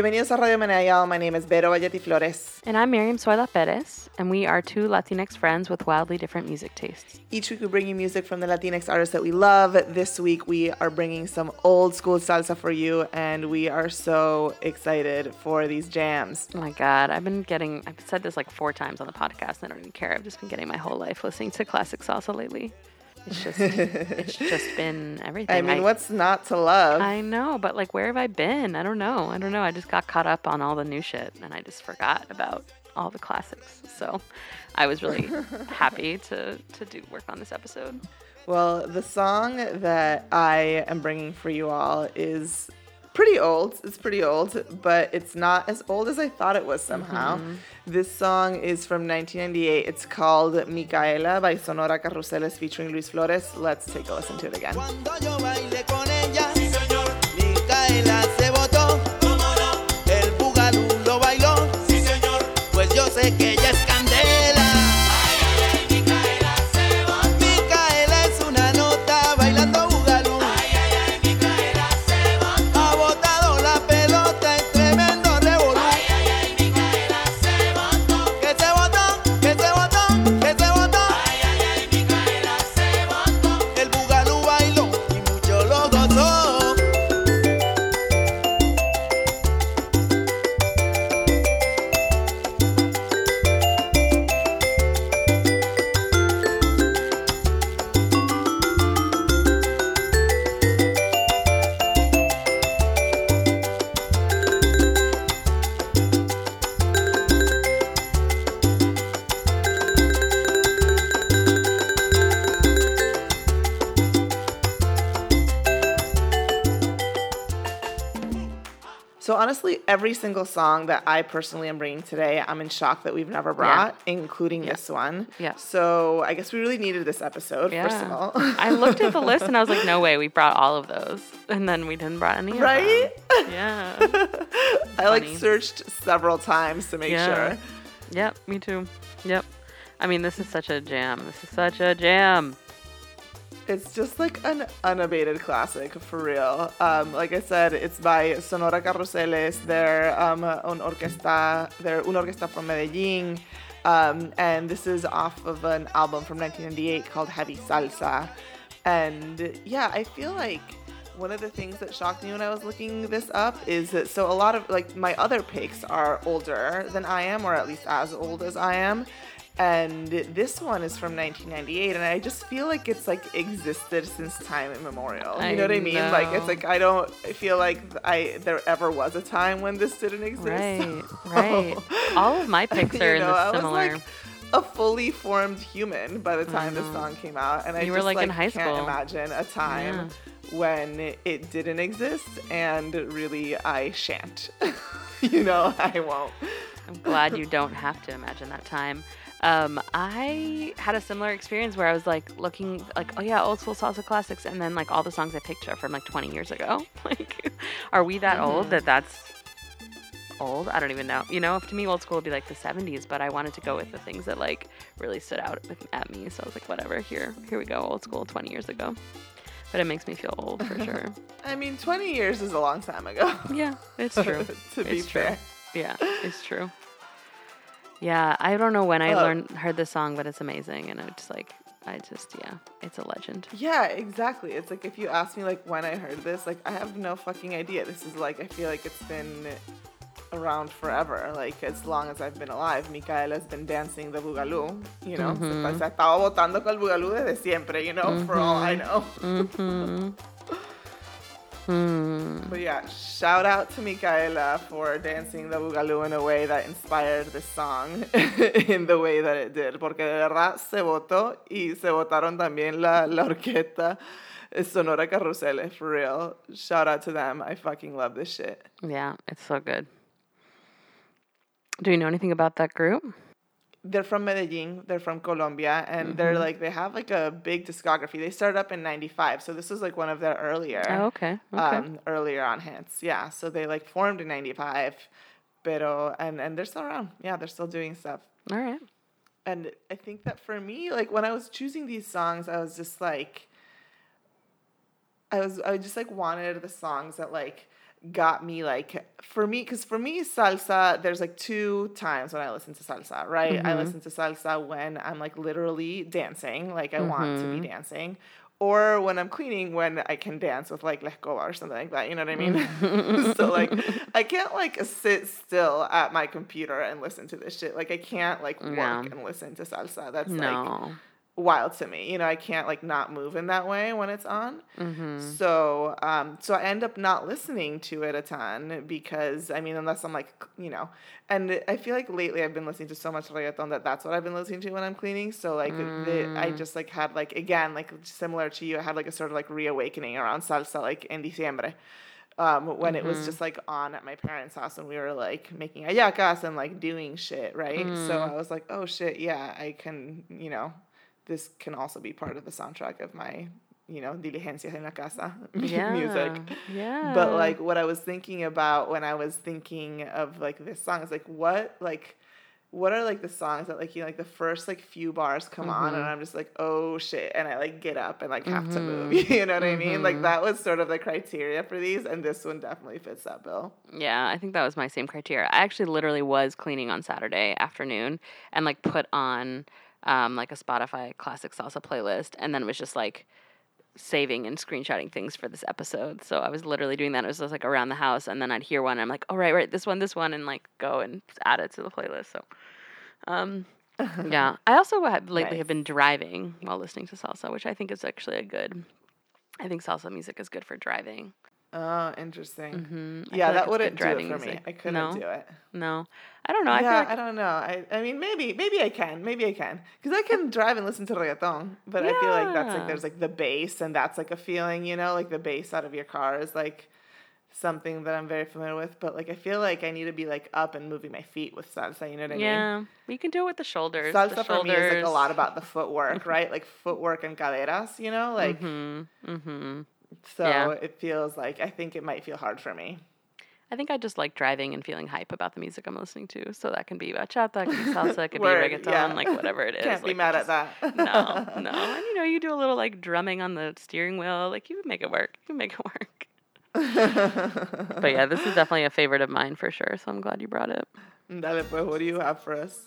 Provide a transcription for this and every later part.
Bienvenidos a Radio Menayal. My name is Vero Valletti Flores. And I'm Miriam Zoila Perez, and we are two Latinx friends with wildly different music tastes. Each week we bring you music from the Latinx artists that we love. This week we are bringing some old school salsa for you, and we are so excited for these jams. Oh my God, I've been getting, I've said this like four times on the podcast, and I don't even care. I've just been getting my whole life listening to classic salsa lately. It's just, it's just been everything. I mean, what's not to love? I know, but like, where have I been? I don't know. I don't know. I just got caught up on all the new shit, and I just forgot about all the classics. So, I was really happy to to do work on this episode. Well, the song that I am bringing for you all is pretty old. It's pretty old, but it's not as old as I thought it was somehow. Mm-hmm. This song is from 1998. It's called Micaela by Sonora Carruseles featuring Luis Flores. Let's take a listen to it again. Every single song that I personally am bringing today, I'm in shock that we've never brought, yeah. including yeah. this one. Yeah. So I guess we really needed this episode, yeah. first of all. I looked at the list and I was like, no way, we brought all of those. And then we didn't brought any right? Yeah. I like searched several times to make sure. Yep, me too. Yep. I mean, this is such a jam. This is such a jam. It's just like an unabated classic for real. Um, like I said, it's by Sonora Carruseles. They're um, un orquesta. They're un orquesta from Medellin, um, and this is off of an album from 1998 called Heavy Salsa. And yeah, I feel like one of the things that shocked me when I was looking this up is that so a lot of like my other picks are older than I am, or at least as old as I am and this one is from 1998 and i just feel like it's like existed since time immemorial. You know what i mean? Know. like it's like i don't feel like i there ever was a time when this didn't exist. Right right. All of my picks are in know, similar. like a fully formed human by the time mm-hmm. this song came out and you i were like, like in high can't imagine a time yeah. when it didn't exist and really i shan't. You know i won't. I'm glad you don't have to imagine that time um, I had a similar experience where I was like looking like, oh yeah, old school salsa classics, and then like all the songs I picked are from like 20 years ago. like, are we that mm-hmm. old that that's old? I don't even know. You know, if to me old school would be like the 70s, but I wanted to go with the things that like really stood out with, at me. So I was like, whatever, here, here we go, old school 20 years ago. But it makes me feel old for sure. I mean, 20 years is a long time ago. Yeah, it's true. to be it's fair. True. Yeah, it's true. Yeah, I don't know when I learned heard this song, but it's amazing, and it's like I just yeah, it's a legend. Yeah, exactly. It's like if you ask me like when I heard this, like I have no fucking idea. This is like I feel like it's been around forever, like as long as I've been alive. Micaela has been dancing the boogaloo, you know. Mm-hmm. Se, estaba votando con el boogaloo desde siempre, you know, mm-hmm. for all I know. Mm-hmm. Hmm. But yeah, shout out to Micaela for dancing the Boogaloo in a way that inspired this song in the way that it did. Porque de verdad se votó y se votaron también la, la orquesta Sonora Carruseles, for real. Shout out to them. I fucking love this shit. Yeah, it's so good. Do you know anything about that group? They're from Medellin. They're from Colombia, and mm-hmm. they're like they have like a big discography. They started up in '95, so this was like one of their earlier. Oh, okay. okay. Um, earlier on hits, yeah. So they like formed in '95, pero and and they're still around. Yeah, they're still doing stuff. All right. And I think that for me, like when I was choosing these songs, I was just like, I was I just like wanted the songs that like got me like for me because for me salsa there's like two times when i listen to salsa right i Mhm. listen to salsa when i'm like literally dancing like i want to be dancing or when i'm cleaning when i can dance with like lehkova or something like that you know what i mean so like i can't like sit still at my computer and listen to this shit like i can't like work No. and listen to salsa that's like no. Wild to me you know i can't like not move in that way when it's on hmm so, um, so I end up not listening to it a ton because I mean, unless I'm like, you know, and I feel like lately I've been listening to so much reggaeton that that's what I've been listening to when I'm cleaning. So like, the, I Mm. just like had like again like similar to you, I had like a sort of like reawakening around salsa like in diciembre. Um, when it was Mhm. just like on at my parents' house and we were like making ayacas and like doing shit, right? So Mm. I was like, oh shit, yeah, I can, you know, this can also be part of the soundtrack of my, you know, diligencias en la casa Yeah. music. Yeah. But like what I was thinking about when I was thinking of like this song is like what like what are like the songs that like you know, like the first like few bars come on and Mhm. I'm just like oh shit and I like get up and like have to move Mhm. you know what I mean like Mhm. that was sort of the criteria for these and this one definitely fits that bill Yeah, I think that was my same criteria. I actually literally was cleaning on Saturday afternoon and like put on um, like a Spotify classic salsa playlist and then was just like saving and screenshotting things for this episode. So I was literally doing that. It was just like around the house and then I'd hear one and I'm like, oh right, right, this one, this one, and like go and add it to the playlist. So um yeah. I also have lately have been driving while listening to salsa, which I think is actually a good I think salsa music is good for driving. Oh interesting hmm yeah that wouldn't do it for me I couldn't no? do it No, I don't know. I yeah, like I don't know. I, I mean, maybe, maybe I can, maybe I can, because I can drive and listen to reggaeton. But I feel like that's like there's like the bass, and that's like a feeling, you know, like the bass out of your car is like something that I'm very familiar with. But like I feel like I need to be like up and moving my feet with salsa. You know what I mean? yeah, you can do it with the shoulders. Salsa the for me is like a lot about the footwork, right? Like footwork and caderas, you know, like Mhm, mhm. So Yeah. it feels like I think it might feel hard for me. I think I just like driving and feeling hype about the music I'm listening to. So that can be bachata, it can be salsa, it Word, be reggaeton, yeah. like whatever it is. Can't be mad just- at that. no, no. And you know, you do a little like drumming on the steering wheel. Like you can make it work. You can make it work. But yeah, this is definitely a favorite of mine for sure. So I'm glad you brought it. Dale, pues, what do you have for us?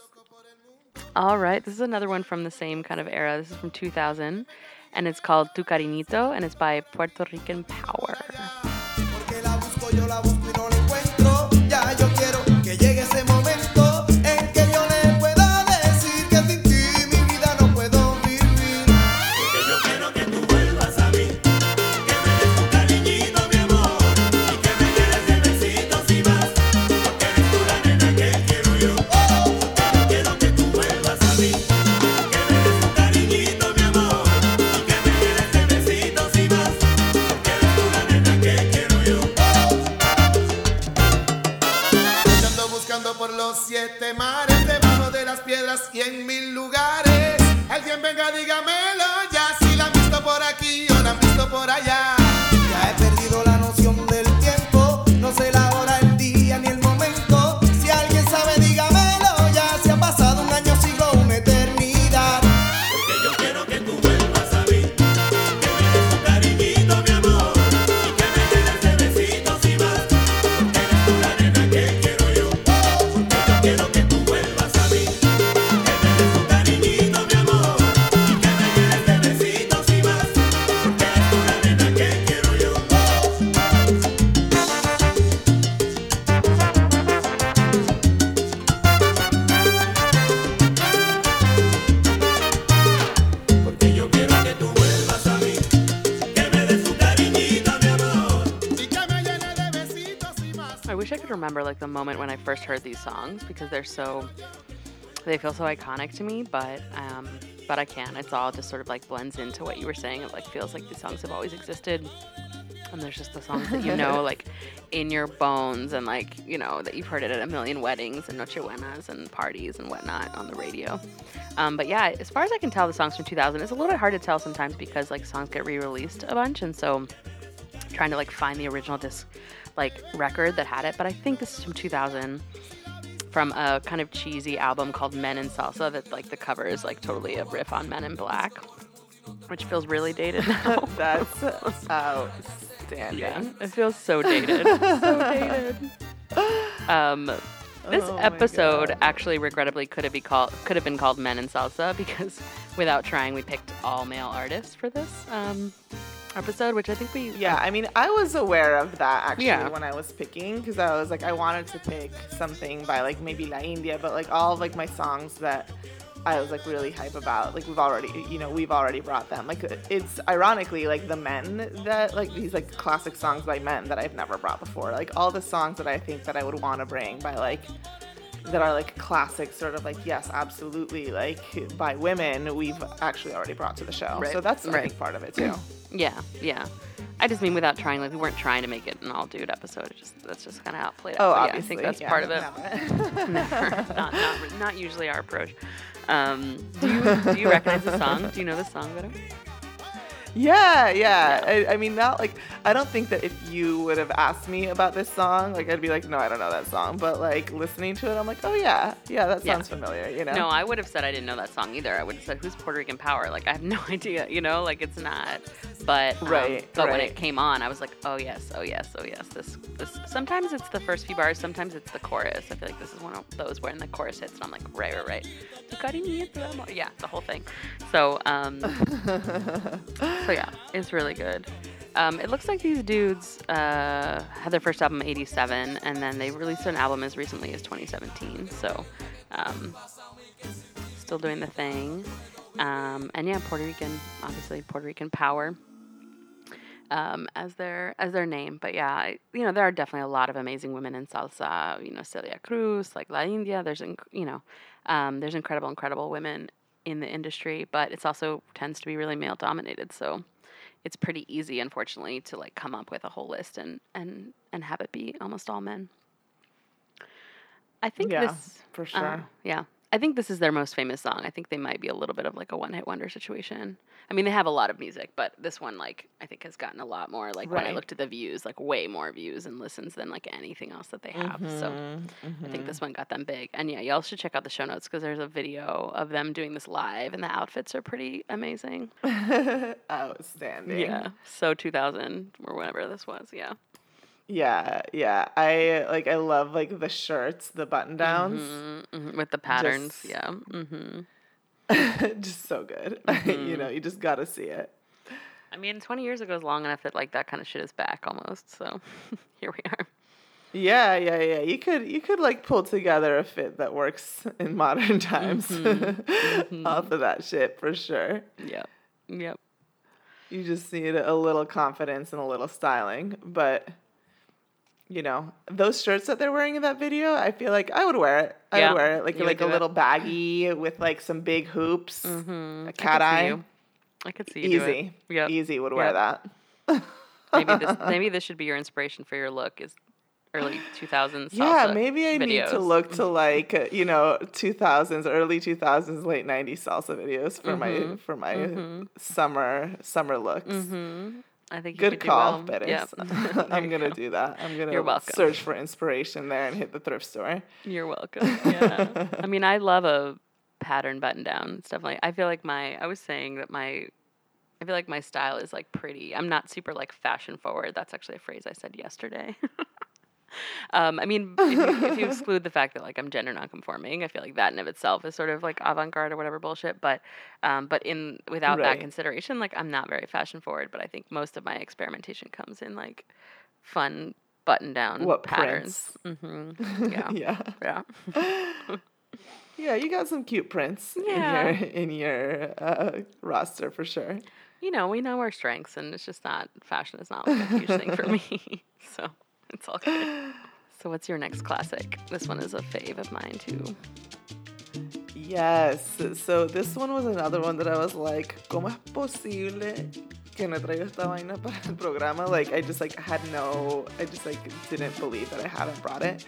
All right, this is another one from the same kind of era. This is from 2000, and it's called Tu Cariñito, and it's by Puerto Rican Power. Remember like the moment when I first heard these songs because they're so they feel so iconic to me, but um but I can. It's all just sort of like blends into what you were saying. It like feels like these songs have always existed. And there's just the songs that you know like in your bones and like, you know, that you've heard it at a million weddings and noche buenas and parties and whatnot on the radio. Um, but yeah, as far as I can tell, the songs from 2000, it's a little bit hard to tell sometimes because like songs get re-released a bunch, and so trying to like find the original disc like record that had it. But I think this is from 2000, from a kind of cheesy album called Men in Salsa. That like the cover is like totally a riff on Men in Black. which feels really dated now. That's outstanding. yeah, it feels so dated. so dated. Um, this Oh episode actually, regrettably, could have be called could have been called Men in Salsa because, without trying, we picked all male artists for this um, episode, which I think we Yeah, I mean, I was aware of that actually Yeah. when I was picking because I was like, I wanted to pick something by like maybe La India, but like all of like my songs that I was like really hype about, like we've already, you know, we've already brought them. Like it's ironically like the men that like these like classic songs by men that I've never brought before. Like all the songs that I think that I would want to bring by like that are like classic sort of like yes absolutely like by women we've actually already brought to the show Right, so that's I right. think part of it too Yeah, yeah. I just mean without trying, like we weren't trying to make it an all dude episode. It just that's just kind of how it played out. Oh, But obviously. yeah, I think that's yeah, part of it. Never. not, not, not usually our approach. Um, do you do you recognize the song? Do you know the song better? Yeah, yeah. I, I mean, not like I don't think that if you would have asked me about this song, like I'd be like, no, I don't know that song. But like listening to it, I'm like, oh yeah, yeah, that Yeah. sounds familiar. You know? No, I would have said I didn't know that song either. I would have said, "Who's Puerto Rican Power?" Like I have no idea. You know, like it's not. But um, Right, But when it came on, I was like, "Oh yes, oh yes, oh yes." This this. Sometimes it's the first few bars. Sometimes it's the chorus. I feel like this is one of those where in the chorus hits, and I'm like, right, right, right. Tu cariño, tu amor. Yeah, the whole thing. So um. so yeah, it's really good. Um, it looks like these dudes uh, had their first album in '87, and then they released an album as recently as 2017. So, um, still doing the thing. Um, and yeah, Puerto Rican, obviously Puerto Rican power um, as their as their name. But yeah, you know there are definitely a lot of amazing women in salsa. You know Celia Cruz, like La India. There's inc- you know um, there's incredible incredible women in the industry, but it's also tends to be really male dominated. So it's pretty easy, unfortunately, to like come up with a whole list and and and have it be almost all men. I think Yeah, this for uh, sure. yeah. I think this is their most famous song. I think they might be a little bit of like a one hit wonder situation. I mean, they have a lot of music, but this one, like, I think has gotten a lot more, like, when I looked at the views, like, way more views and listens than like anything else that they have. So mm-hmm, I think this mm-hmm. one got them big. And yeah, y'all should check out the show notes because there's a video of them doing this live and the outfits are pretty amazing. Outstanding. Yeah. So 2000 or whatever this was. Yeah. Yeah, yeah. I like I love like the shirts, the button downs. Mhm, mhm, With the patterns. Just- yeah. hmm just so good. Mm-hmm. you know, you just gotta see it. I mean, 20 years ago is long enough that like that kind of shit is back almost. So here we are. Yeah, yeah, yeah. You could you could like pull together a fit that works in modern times Mm-hmm. off of that shit for sure. Yep. Yep. You just need a little confidence and a little styling, but you know, those shirts that they're wearing in that video, I feel like I would wear it. I Yeah, would wear it like you like a do it. little baggy with like some big hoops, Mm-hmm. a cat eye. I could see you it. Easy, Yep. easy would wear Yep. that. maybe this maybe this should be your inspiration for your look is early 2000s Yeah, maybe I need to look to like uh, you know 2000s, early 2000s, late 90s salsa videos for Mm-hmm. my for my summer summer looks. Mm-hmm. I think Good could call, well. Perez. Yep. I'm gonna go. do that. I'm gonna You're welcome. search for inspiration there and hit the thrift store. You're welcome. Yeah. I mean, I love a pattern button down. It's definitely. I feel like my. I was saying that my. I feel like my style is like pretty. I'm not super like fashion forward. That's actually a phrase I said yesterday. Um, I mean, if you, if you exclude the fact that like I'm gender nonconforming, I feel like that in of itself is sort of like avant-garde or whatever bullshit. But, um, but in without that consideration, like I'm not very fashion forward. But I think most of my experimentation comes in like fun button down What patterns. hmm Yeah. yeah. Yeah. Yeah, you got some cute prints Yeah. in your in your uh, roster for sure. you know, we know our strengths, and it's just not fashion is not like a huge thing for me. So it's all good. So what's your next classic? This one is a fave of mine too. Yes. So this one was another one that I was like, ¿cómo es posible que no traigo esta vaina para el programa? Like I just like had no, I just like didn't believe that I hadn't brought it.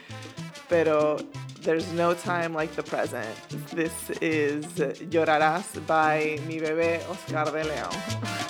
Pero there's no time like the present. This is Llorarás by mi bebé Oscar de León.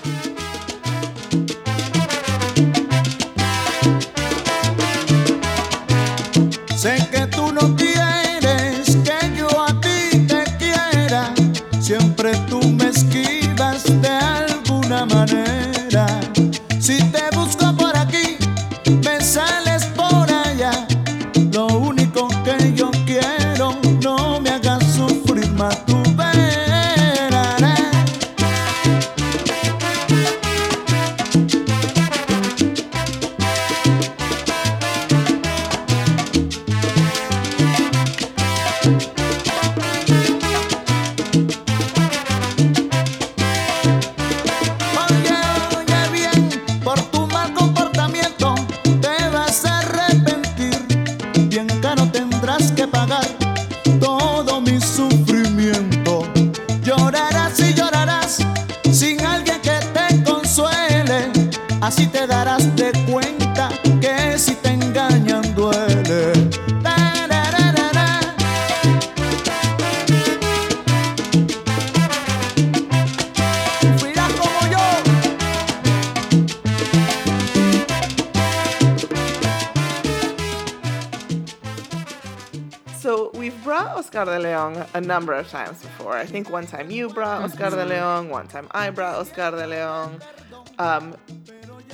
a number of times before. I think one time you brought Oscar de Leon, one time I brought Oscar de Leon. Um,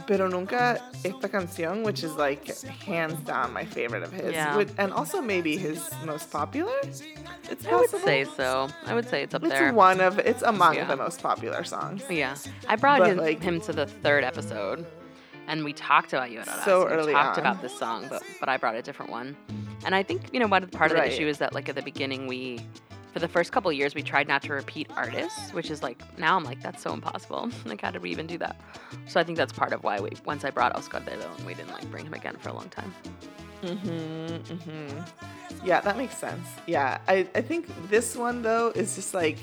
pero nunca esta canción, which is like hands down my favorite of his, Yeah. And also maybe his most popular. It's I would say so. I would say it's up It's there. one of it's among Yeah. the most popular songs. Yeah, I brought But, him, like- him to the third episode, and we talked about Llorarás. So we early talked on. about this song, but but I brought a different one. And I think you know what part of Right. the issue is that like at the beginning we, for the first couple years we tried not to repeat artists, which is like now I'm like that's so impossible. like how did we even do that? So I think that's part of why we once I brought Oscar de Leon, we didn't like bring him again for a long time. Mhm. Mhm. Yeah, that makes sense. Yeah, I, I think this one though is just like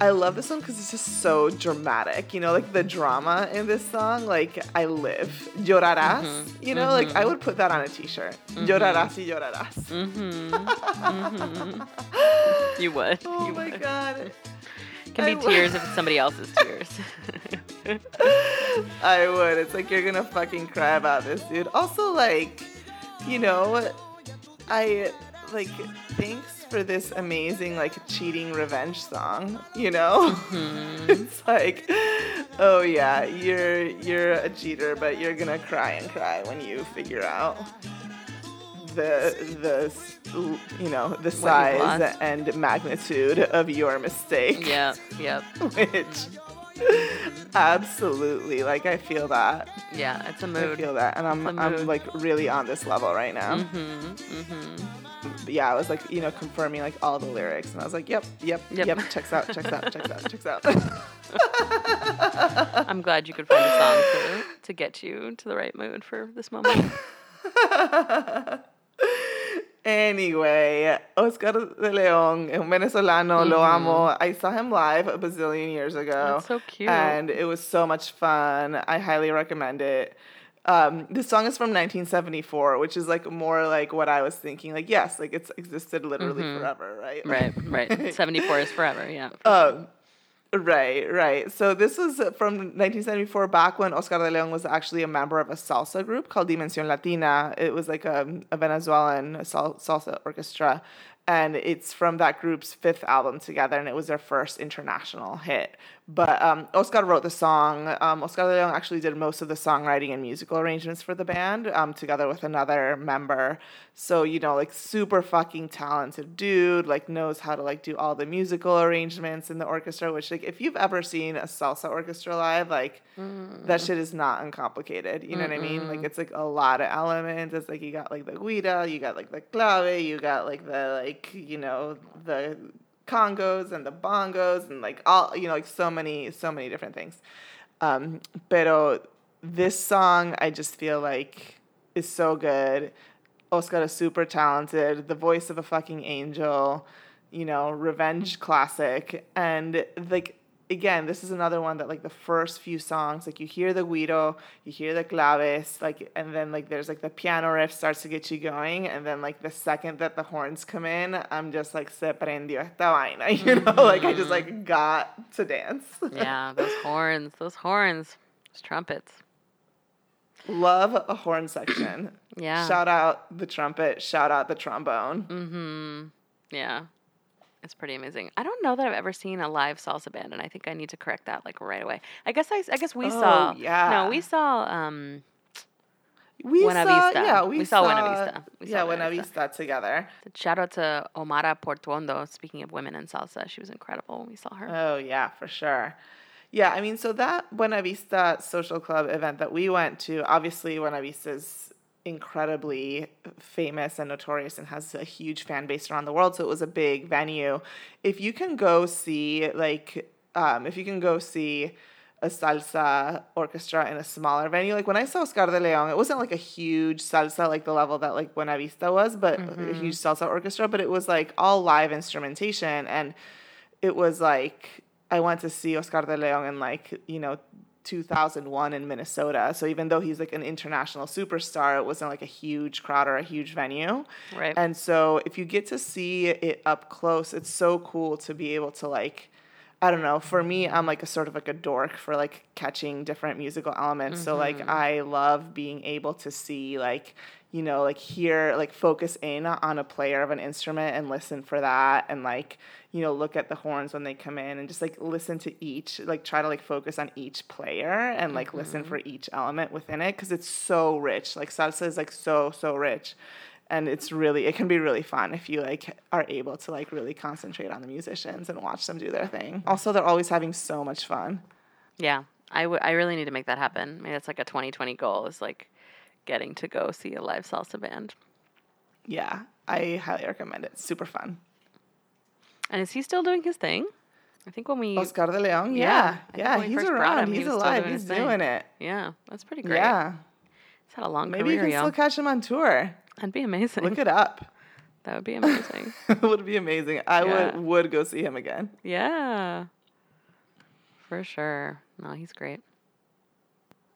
I love this one because it's just so dramatic. You know, like the drama in this song. Like I live llorarás. Mm-hmm. You know, like I would put that on a T-shirt. Llorarás y llorarás. You would. Oh Mm-hmm. you my would. god. It can I be would. tears if it's somebody else's tears. I would. It's like you're gonna fucking cry about this, dude. Also, like, you know, I like thanks for this amazing like cheating revenge song. You know, it's like, oh yeah, you're you're a cheater, but you're gonna cry and cry when you figure out the the you know the size and magnitude of your mistake. yeah. Yep. Which absolutely like I feel that. Yeah. It's a I mood. feel that, and I'm I'm like really on this level right now. Mm-hmm. Mm-hmm. Yeah, I was like you know confirming like all the lyrics, and I was like, yep, yep, Yep. yep, checks out, checks out, checks out, checks out. I'm glad you could find a song to, to get you to the right mood for this moment. anyway, Oscar de Leon, un venezolano, lo amo. I saw him live a bazillion years ago. Mm-hmm. That's so cute. And it was so much fun. I highly recommend it. Um, this song is from 1974, which is like more like what I was thinking. Like, yes, like it's existed literally forever, right? Mm-hmm. right, right. 74 is forever, yeah. Um, right, right. So this was from 1974, back when Oscar de Leon was actually a member of a salsa group called Dimensión Latina. It was like a, a Venezuelan sal- salsa orchestra, and it's from that group's fifth album together, and it was their first international hit. But um, Oscar wrote the song. Um, Oscar de Leon actually did most of the songwriting and musical arrangements for the band, um, together with another member. So you know, like super fucking talented dude, like knows how to like do all the musical arrangements in the orchestra. Which like if you've ever seen a salsa orchestra live, like that shit is not uncomplicated. You know what I mean? Like it's like a lot of elements. It's like you got like the guida, you got like the clave, you got like the like you know the congos and the bongos and like all you know like so many so many different things. Um, pero this song I just feel like is so good. Oscar is super talented, the voice of a fucking angel, you know, revenge classic. And like again, this is another one that like the first few songs, like you hear the guido, you hear the claves, like and then like there's like the piano riff starts to get you going, and then like the second that the horns come in, I'm just like se prendió esta vaina, you know, like I just mm-hmm. like got to dance. Yeah, those horns, those horns, those trumpets. Love a horn section. Yeah. Shout out the trumpet, shout out the trombone. Mm-hmm. Yeah. It's pretty amazing. I don't know that I've ever seen a live salsa band, and I think I need to correct that like right away. I guess I, I guess we Oh, saw. No, yeah. we saw. Um, We Buena saw, Vista. yeah, we, saw. We saw Buena Vista. We yeah, saw Buena Buena Vista together. shout out to Omara Portuondo. Speaking of women in salsa, she was incredible when we saw her. Oh yeah, for sure. Yeah, I mean, so that Buena Vista Social Club event that we went to, obviously Buena Vista is incredibly famous and notorious and has a huge fan base around the world. So it was a big venue. If you can go see like, um, if you can go see a salsa orchestra in a smaller venue. Like when I saw Oscar de Leon, it wasn't like a huge salsa like the level that like Buena Vista was, but a huge salsa orchestra, but it was like all live instrumentation and it was like I went to see Oscar de Leon in like, you know, 2001 in Minnesota. So even though he's like an international superstar, it wasn't like a huge crowd or a huge venue. Right. And so if you get to see it up close, it's so cool to be able to like I don't know. For me, I'm like a sort of like a dork for like catching different musical elements. So like mm-hmm. I love being able to see like you know like hear like focus in on a player of an instrument and listen for that and like you know look at the horns when they come in and just like listen to each like try to like focus on each player and like listen mm-hmm. for each element within it because it's so rich. Like salsa is like so so rich and it's really it can be really fun if you like are able to like really concentrate on the musicians and watch them do their thing also they're always having so much fun Yeah, I would. I really need to make that happen. Maybe that's like a 2020 goal. Is like getting to go see a live salsa band. yeah i highly recommend it super fun And is he still doing his thing? I think when we. oscar de leon Yeah, yeah yeah, he's around him, he's still alive doing he's doing it Yeah, that's pretty great. yeah He's had a long maybe you career, can still catch him on tour That'd be amazing. look it up that would be amazing. it would be amazing i Yeah. would would go see him again yeah, for sure. No, he's great.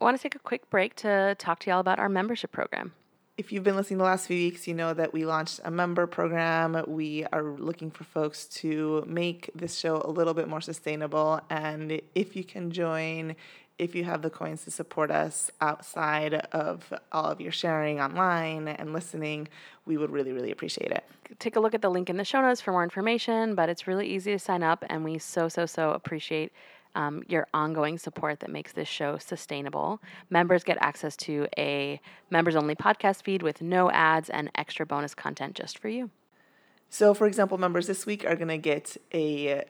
I want to take a quick break to talk to y'all about our membership program. if you've been listening the last few weeks, you know that we launched a member program. We are looking for folks to make this show a little bit more sustainable. And if you can join, if you have the coins to support us outside of all of your sharing online and listening, we would really, really appreciate it. take a look at the link in the show notes for more information, but it's really easy to sign up, and we so, so, so appreciate um, your ongoing support that makes this show sustainable. Members get access to a members only podcast feed with no ads and extra bonus content just for you. So, for example, members this week are going to get a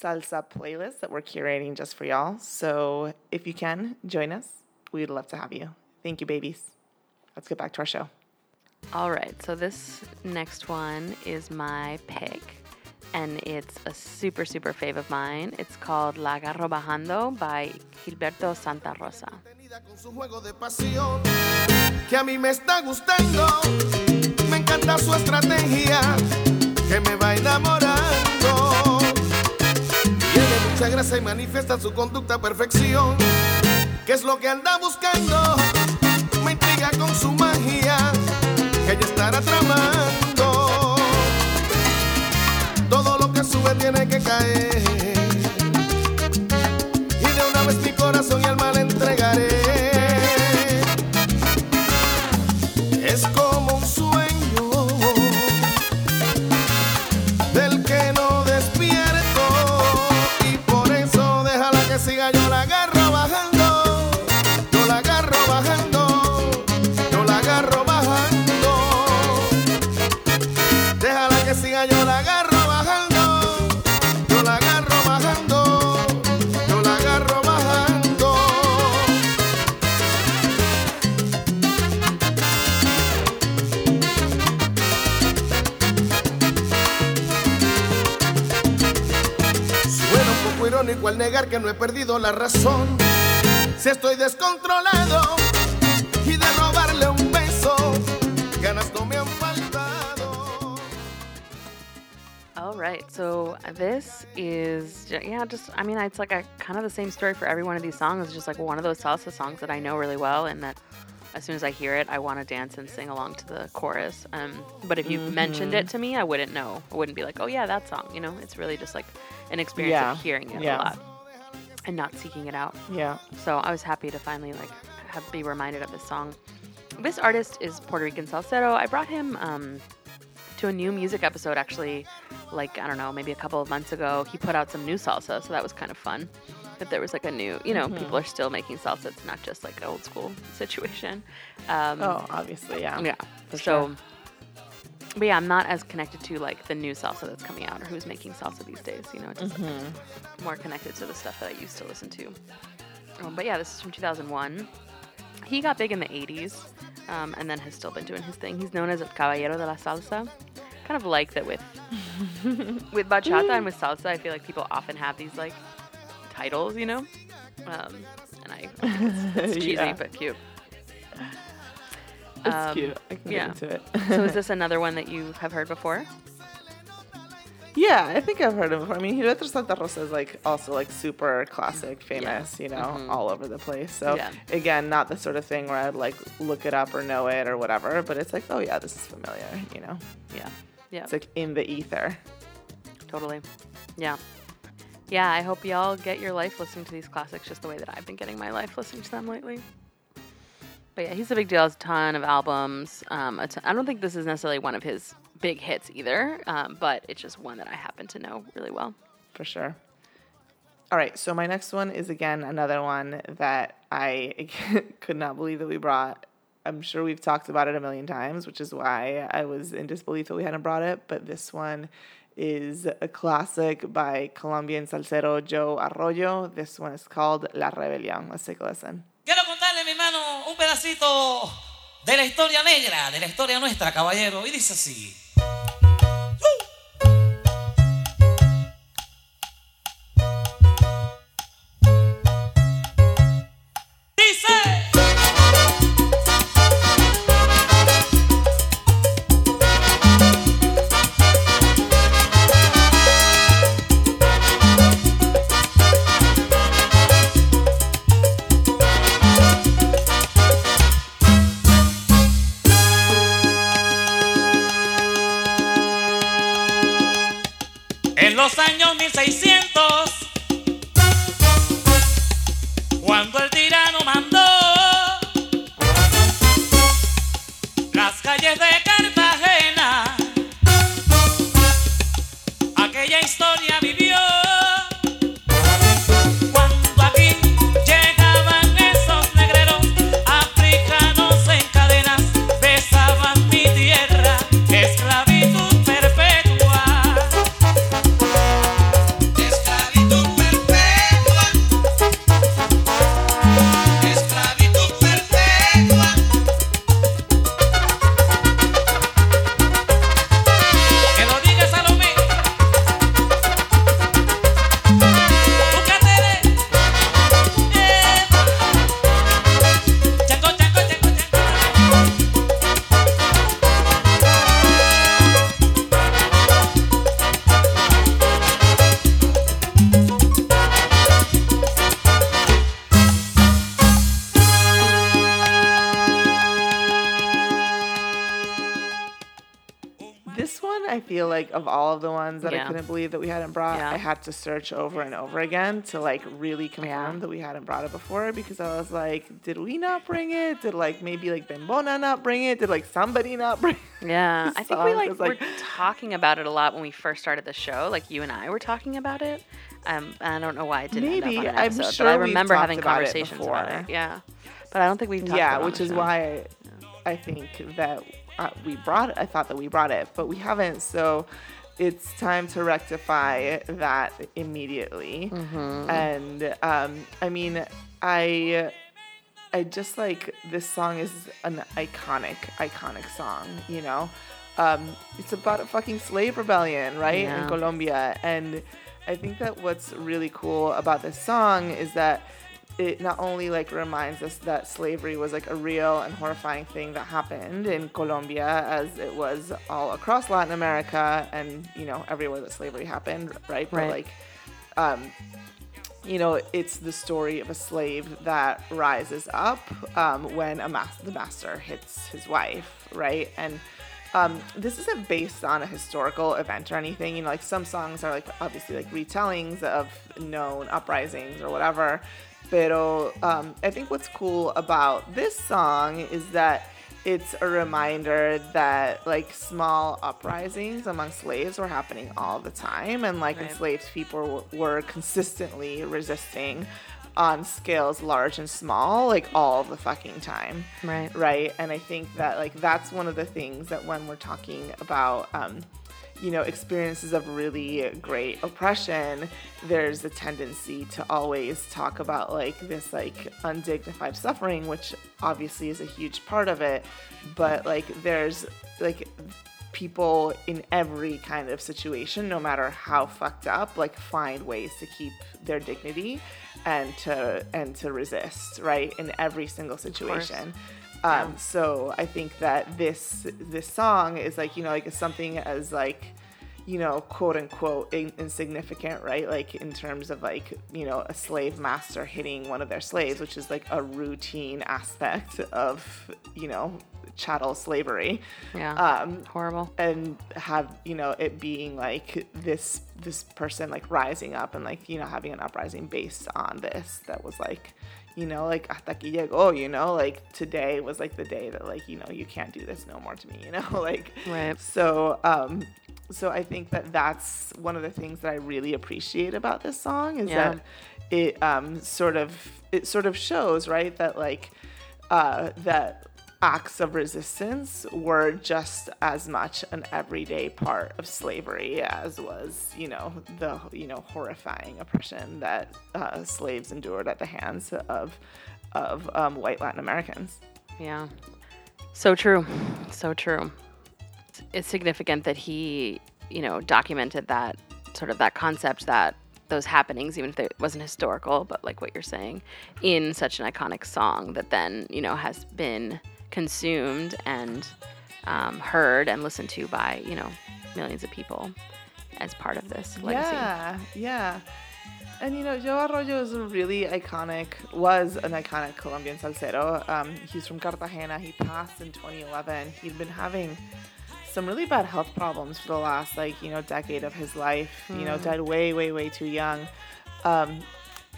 salsa playlist that we're curating just for y'all. So, if you can, join us. We'd love to have you. Thank you, babies. Let's get back to our show. All right, so this next one is my pick, and it's a super, super fave of mine. It's called La Agarro Bajando by Gilberto Santa Rosa. Con su juego de pasión que a mí me está gustando. Me encanta su estrategia que me va enamorando. Mucha grasa y manifiesta su conducta a perfección. ¿Qué es lo que anda buscando? La razón. Si estoy descontrolado y de robarle un beso, ganas no me han faltado. All right, so this is yeah, just I mean, it's like a kind of the same story for every one of these songs. It's just like one of those salsa songs that I know really well, and that as soon as I hear it, I want to dance and sing along to the chorus. Um, but if you mentioned it to me, I wouldn't know. I wouldn't be like, oh yeah, that song. You know, it's really just like an experience Yeah, of hearing it yeah. a lot and not seeking it out. Yeah. So I was happy to finally like have be reminded of this song. This artist is Puerto Rican salsero. I brought him um, to a new music episode actually like I don't know, maybe a couple of months ago, he put out some new salsa, so that was kind of fun. That there was like a new, you know, people are still making salsa. It's not just like an old school situation. Um, Oh, obviously, yeah. yeah. so, sure. But yeah, I'm not as connected to like the new salsa that's coming out or who's making salsa these days. You know, it's just Mm-hmm. more connected to the stuff that I used to listen to. Um, but yeah, this is from 2001. He got big in the 80s um, and then has still been doing his thing. He's known as El Caballero de la Salsa. Kind of like that with with bachata and with salsa. I feel like people often have these like titles, you know. Um, and I, I think it's, it's cheesy Yeah. but cute. It's Um, cute. I can yeah. get into it. So is this another one that you have heard before? Yeah, I think I've heard him before. I mean, Gilberto Santa Rosa is like also like super classic, famous, you know, all over the place. So Yeah. again, not the sort of thing where I'd like look it up or know it or whatever, but it's like, oh yeah, this is familiar, you know. Yeah. Yeah. It's like in the ether. Totally. Yeah. Yeah, I hope y'all get your life listening to these classics just the way that I've been getting my life listening to them lately. But yeah, he's a big deal. Has a ton of albums. Um, don't think this is necessarily one of his big hits either, um, but it's just one that I happen to know really well. for sure. All right, so my next one is again another one that I could not believe that we brought. I'm sure we've talked about it a million times, which is why I was in disbelief that we hadn't brought it. But this one is a classic by Colombian salsero Joe Arroyo. This one is called La Rebelión. Let's take a listen. Mi hermano, un pedacito de la historia negra, de la historia nuestra, caballero. Y dice así. All of the ones that Yeah. I couldn't believe that we hadn't brought, Yeah. I had to search over and over again to like really confirm Yeah. that we hadn't brought it before because I was like, did we not bring it? Did like maybe like Bembona not bring it? Did like somebody not bring Yeah, I think we like, like- were talking about it a lot when we first started the show. Like you and I were talking about it. Um, and I don't know why it didn't Maybe. end up on an I'm sure but I remember having about it conversations about it. Yeah, but I don't think we've talked yeah, it which is show. why I think that uh, we brought it. I thought that we brought it, but we haven't. So it's time to rectify that immediately. Mm-hmm. And um, I mean, I. I just like this song is an iconic, iconic song, you know? Um, it's about a fucking slave rebellion, right? Yeah. In Colombia. And I think that what's really cool about this song is that it not only like reminds us that slavery was like a real and horrifying thing that happened in Colombia as it was all across Latin America and you know everywhere that slavery happened, right? But Right. like um you know, it's the story of a slave that rises up um, when a mas- the master hits his wife, right? And um, this isn't based on a historical event or anything. You know, like some songs are like obviously like retellings of known uprisings or whatever. Pero um, I think what's cool about this song is that it's a reminder that like small uprisings among slaves were happening all the time and like Right. enslaved people w- were consistently resisting on scales large and small like all the fucking time Right. right and i think that like that's one of the things that when we're talking about um you know experiences of really great oppression there's a tendency to always talk about like this like undignified suffering which obviously is a huge part of it. But like there's like people in every kind of situation no matter how fucked up like find ways to keep their dignity and to and to resist right in every single situation um, so I think that this this song is like you know like something as like you know quote unquote in, insignificant right like in terms of like you know a slave master hitting one of their slaves which is like a routine aspect of you know chattel slavery Yeah. um Horrible. and have you know it being like this this person like rising up and like you know having an uprising based on this that was like you know like hasta aquí llegó you know like today was like the day that like you know you can't do this no more to me you know like Right. so um so i think that that's one of the things that i really appreciate about this song is Yeah. that it um sort of it sort of shows right that like uh that acts of resistance were just as much an everyday part of slavery as was, you know, the you know horrifying oppression that uh, slaves endured at the hands of of um, white Latin Americans. Yeah. So true. So true. It's significant that he, you know, documented that sort of that concept that those happenings, even if it wasn't historical, but like what you're saying, in such an iconic song that then, you know, has been consumed and um, heard and listened to by, you know, millions of people as part of this legacy. Yeah, yeah. And you know, Joe Arroyo is a really iconic, was an iconic Colombian salsero. Um, he's from Cartagena. He passed in 2011. He'd been having some really bad health problems for the last, like, you know, decade of his life. You know, died way, way, way too young. Um,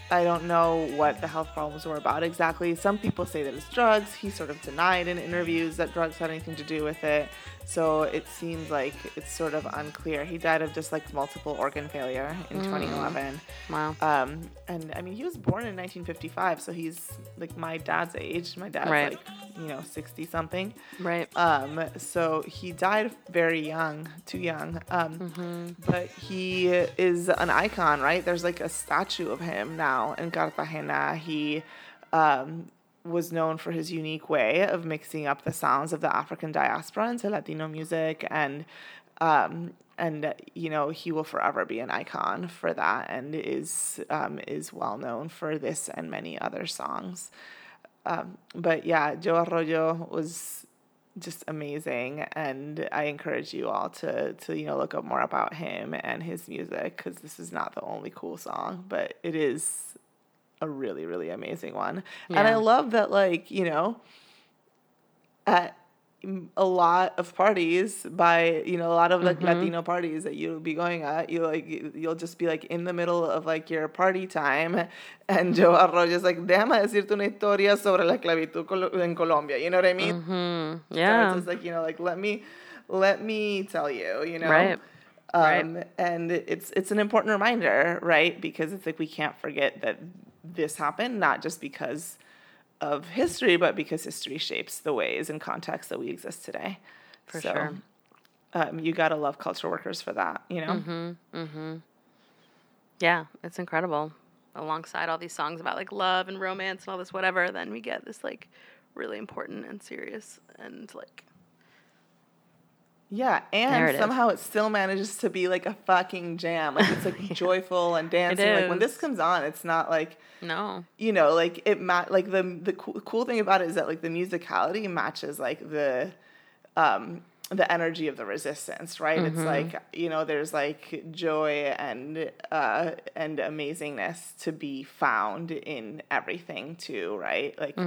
I don't know what the health problems were about exactly. Some people say that it's drugs. He sort of denied in interviews that drugs had anything to do with it. So it seems like it's sort of unclear. He died of just like multiple organ failure in 2011. Wow. Um, and I mean, he was born in 1955, so he's like my dad's age. My dad's Right. like, you know, 60 something. Right. Um, so he died very young, too young. Um, But he is an icon, right? There's like a statue of him now in Cartagena. He um, was known for his unique way of mixing up the sounds of the African diaspora into Latino music and. Um, and you know he will forever be an icon for that, and is um, is well known for this and many other songs. Um, but yeah, Joe Arroyo was just amazing and i encourage you all to to you know look up more about him and his music because this is not the only cool song but it is a really really amazing one. And i love that like you know at a lot of parties by you know a lot of like latino parties that you'll be going at you like you- you'll just be like in the middle of like your party time and joe arroyo's like déjame decirte una historia sobre la esclavitud en colombia you know what i mean Hmm. so Yeah. it's just like, you know, like let me let me tell you, you know. Right. Right. Um and it's it's an important reminder, right? Because it's like we can't forget that this happened not just because of history, but because history shapes the ways and contexts that we exist today. For so, sure. Um, you gotta love culture workers for that, you know? Mm-hmm. Yeah, it's incredible. Alongside all these songs about like love and romance and all this whatever, then we get this like really important and serious and like Yeah, and somehow it still manages to be like a fucking jam. Like it's like joyful and dancing. Like when this comes on, it's not like no. you know, like it ma- like the the cool, cool thing about it is that like the musicality matches like the um the energy of the resistance, right? It's like you know, there's like joy and uh and amazingness to be found in everything too, right? Like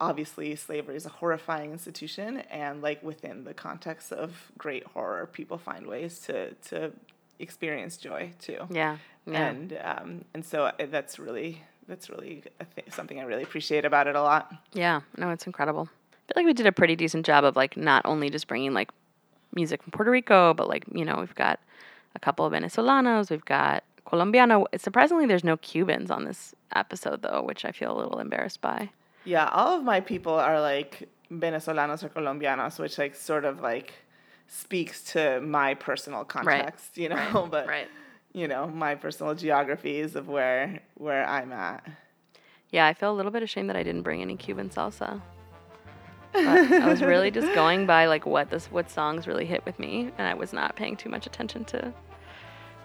obviously slavery is a horrifying institution and like within the context of great horror, people find ways to to experience joy too Yeah. Yeah. and um, and so uh, that's really that's really a th- something I really appreciate about it a lot. yeah. No, it's incredible. Feel like we did a pretty decent job of like not only just bringing like music from Puerto Rico, but like you know we've got a couple of Venezolanos, we've got Colombiano. Surprisingly, there's no Cubans on this episode though, which I feel a little embarrassed by. Yeah, all of my people are like Venezolanos or Colombianos, which like sort of like speaks to my personal context, you know, Right, but right. you know, my personal geographies of where where I'm at. Yeah, I feel a little bit ashamed that I didn't bring any Cuban salsa. But I was really just going by like what this what songs really hit with me, and I was not paying too much attention to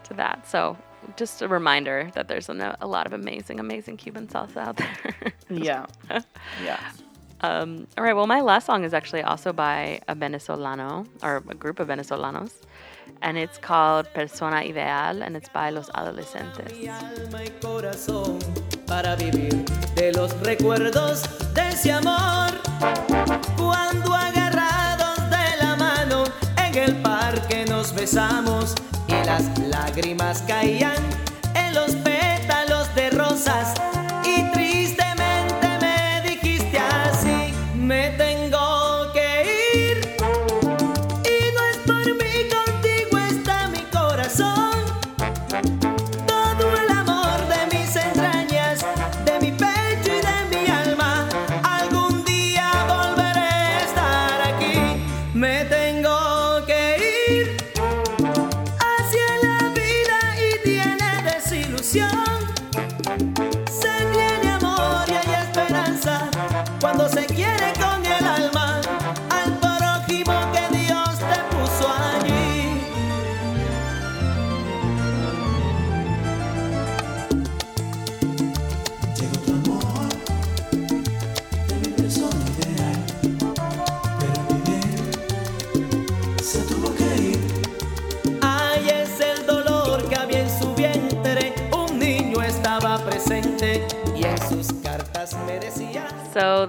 to that. So just a reminder that there's a, a lot of amazing, amazing Cuban salsa out there. Yeah. yeah. um, all right, well, my last song is actually also by a Venezolano or a group of Venezolanos, and it's called Persona Ideal, and it's by Los Adolescentes. Para vivir de los recuerdos de ese amor. Cuando agarrados de la mano en el parque nos besamos y las lágrimas caían en los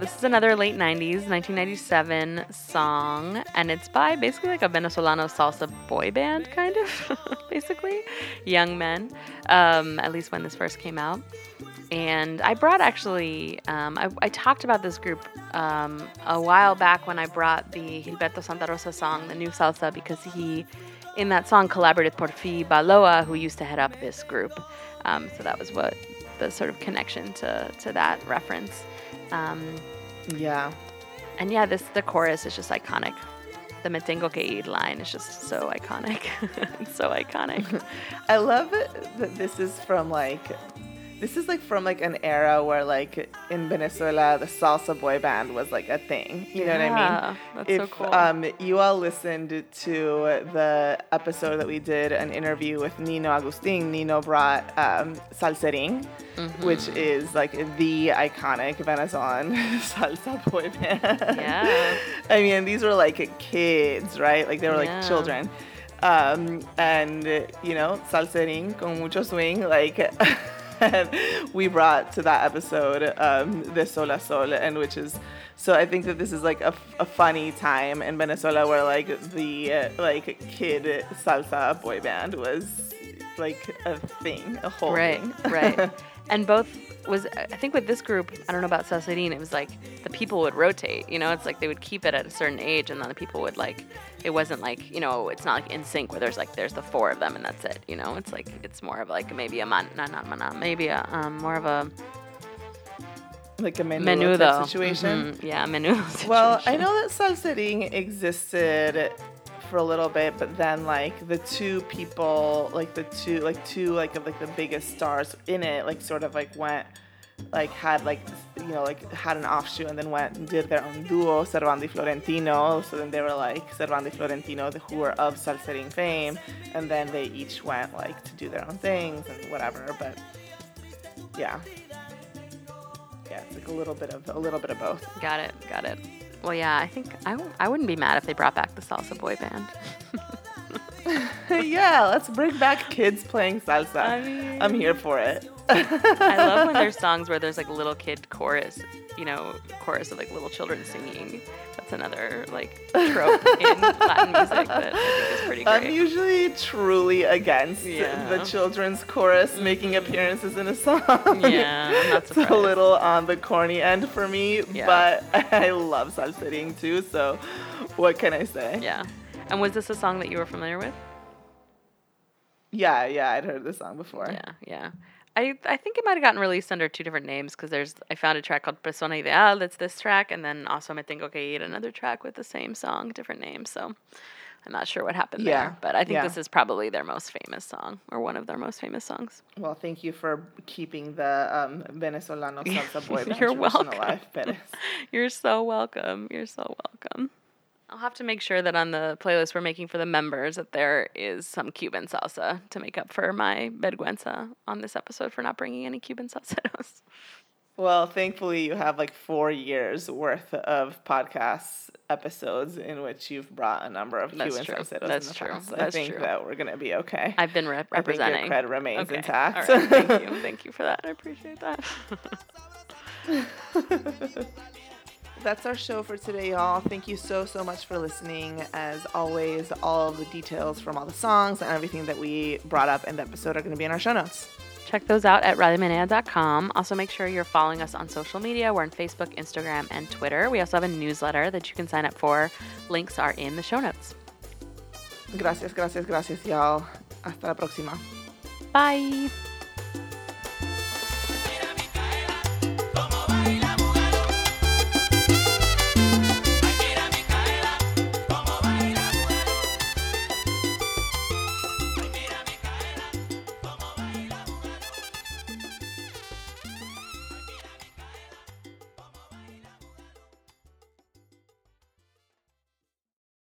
this is another late 90s, 1997 song, and it's by basically like a Venezolano salsa boy band, kind of, basically, young men, um, at least when this first came out. And I brought actually, um, I, I talked about this group um, a while back when I brought the Gilberto Santa Rosa song, the new salsa, because he, in that song, collaborated with Porfi Baloa, who used to head up this group. Um, so that was what the sort of connection to, to that reference. Um, Yeah. and yeah, this the chorus is just iconic. The me tengo que ir line is just so iconic. so iconic. I love that this is from like this is like from like an era where like in Venezuela the salsa boy band was like a thing. You know what I Yeah, mean? that's if so cool. um you all listened to the episode that we did an interview with Nino Agustin, Nino brought um Salserin, Mm-hmm. which is like the iconic Venezuelan salsa boy band. Yeah. I mean, these were like kids, right? Like they were like Yeah. children. Um, and, you know, salserín con mucho swing, like, we brought to that episode um, Sol a Sol, and which is, so I think that this is like a, a funny time in Venezuela where like the uh, like kid salsa boy band was like a thing, a whole right, thing. right. And both was I think with this group, I don't know about Salserin, it was like the people would rotate. You know, it's like they would keep it at a certain age, and then the people would like. It wasn't like you know, it's not like NSYNC where there's like there's the four of them and that's it. You know, it's like it's more of like maybe a man, not not Maná, maybe a um, more of a like a menudo, menudo situation. Mhm, Yeah, menudo. Well, I know that salserín existed for a little bit, but then like the two people, like the two, like two, like of like the biggest stars in it, like sort of like went, like had like you know like had an offshoot and then went and did their own duo, Servando Florentino. So then they were like Servando Florentino, the who were of salserín fame, and then they each went like to do their own things and whatever. But yeah, yeah, it's like a little bit of a little bit of both. Got it, got it. Well, yeah, I think I w- I wouldn't be mad if they brought back the salsa boy band. yeah, let's bring back kids playing salsa. I mean- I'm here for it. I love when there's songs where there's like a little kid chorus you know, chorus of like little children singing. That's another like trope in Latin music that I think is pretty great. I'm usually truly against Yeah. the children's chorus making appearances in a song. Yeah, I'm not it's a little on the corny end for me, Yeah. but I love Salserín too. So, what can I say? Yeah. And was this a song that you were familiar with? yeah, yeah, I'd heard this song before. Yeah, yeah. I, I think it might have gotten released under two different names because there's I found a track called Persona Ideal that's this track and then also Tengo Que Ir another track with the same song, different name. So I'm not sure what happened Yeah, there, but I think yeah. this is probably their most famous song or one of their most famous songs. Well, thank you for keeping the um, Venezolano salsa boy You're welcome. alive, Perez. You're so welcome. You're so welcome. I'll have to make sure that on the playlist we're making for the members that there is some Cuban salsa to make up for my vergüenza on this episode for not bringing any Cuban salseros. Well, thankfully, you have like four years worth of podcasts episodes in which you've brought a number of That's Cuban true. salseros That's in the true. past. I think true. that we're gonna be okay. I've been rep- I think your representing. cred remains Okay. intact. Right. Thank you. Thank you for that. I appreciate that. That's our show for today, y'all. Thank you so, so much for listening. As always, all of the details from all the songs and everything that we brought up in the episode are going to be in our show notes. Check those out at radiomenea.com. Also, make sure you're following us on social media. We're on Facebook, Instagram, and Twitter. We also have a newsletter that you can sign up for. Links are in the show notes. Gracias, gracias, gracias, y'all. Hasta la próxima. Bye.